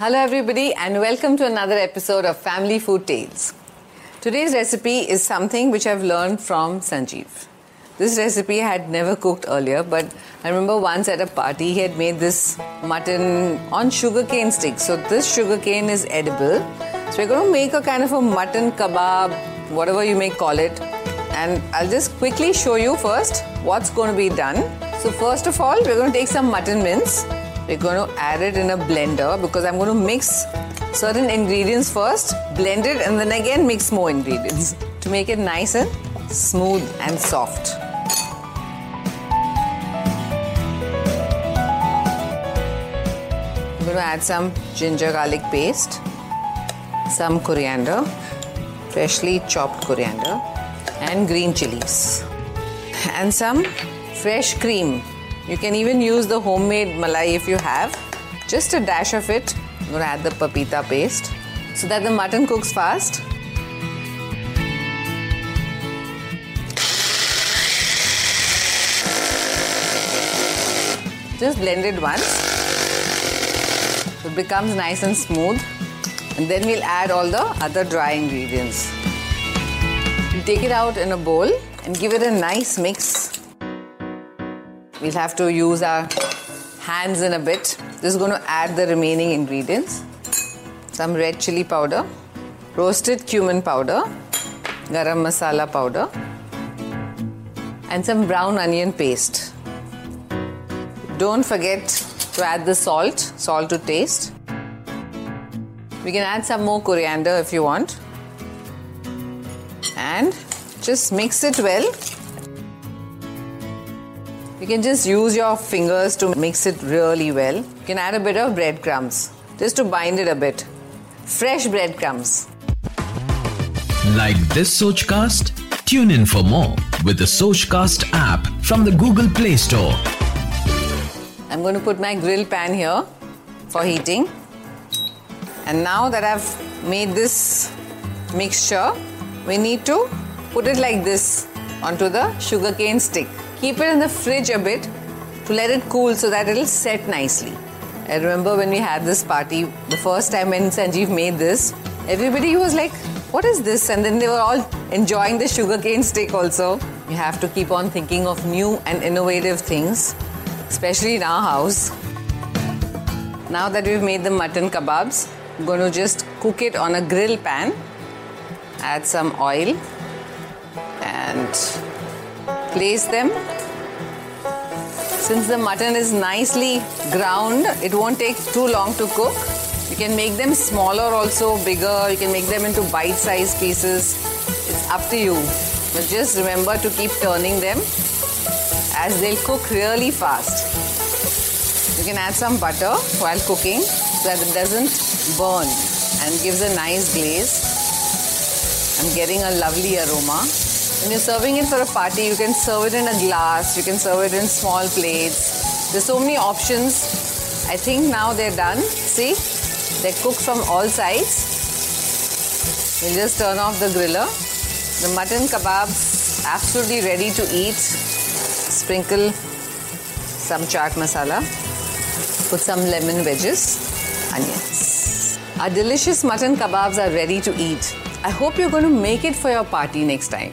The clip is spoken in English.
Hello, everybody, and welcome to another episode of Family Food Tales. Today's recipe is something which I've learned from Sanjeev. This recipe I had never cooked earlier, but I remember once at a party he had made this mutton on sugarcane sticks. So, this sugarcane is edible. So, we're going to make a kind of a mutton kebab, whatever you may call it. And I'll just quickly show you first what's going to be done. So, first of all, we're going to take some mutton mince we're going to add it in a blender because I'm going to mix certain ingredients first, blend it, and then again mix more ingredients to make it nice and smooth and soft. I'm going to add some ginger garlic paste, some coriander, freshly chopped coriander, and green chilies, and some fresh cream you can even use the homemade malai if you have. Just a dash of it. I'm going to add the papita paste so that the mutton cooks fast. Just blend it once. It becomes nice and smooth. And then we'll add all the other dry ingredients. Take it out in a bowl and give it a nice mix We'll have to use our hands in a bit. Is going to add the remaining ingredients. Some red chili powder, roasted cumin powder, garam masala powder, and some brown onion paste. Don't forget to add the salt, salt to taste. We can add some more coriander if you want. And just mix it well can just use your fingers to mix it really well. You can add a bit of breadcrumbs just to bind it a bit. Fresh breadcrumbs. Like this Sochcast? Tune in for more with the Sochcast app from the Google Play Store. I'm going to put my grill pan here for heating. And now that I've made this mixture, we need to put it like this onto the sugarcane stick. Keep it in the fridge a bit to let it cool so that it'll set nicely. I remember when we had this party, the first time when Sanjeev made this, everybody was like, What is this? And then they were all enjoying the sugarcane stick also. You have to keep on thinking of new and innovative things, especially in our house. Now that we've made the mutton kebabs, I'm going to just cook it on a grill pan. Add some oil and place them. Since the mutton is nicely ground, it won't take too long to cook. You can make them smaller also, bigger. You can make them into bite-sized pieces. It's up to you. But just remember to keep turning them as they'll cook really fast. You can add some butter while cooking so that it doesn't burn and gives a nice glaze. I'm getting a lovely aroma. When you're serving it for a party, you can serve it in a glass, you can serve it in small plates. There's so many options. I think now they're done. See, they're cooked from all sides. We'll just turn off the griller. The mutton kebabs absolutely ready to eat. Sprinkle some chaat masala. Put some lemon wedges, onions. Our delicious mutton kebabs are ready to eat. I hope you're going to make it for your party next time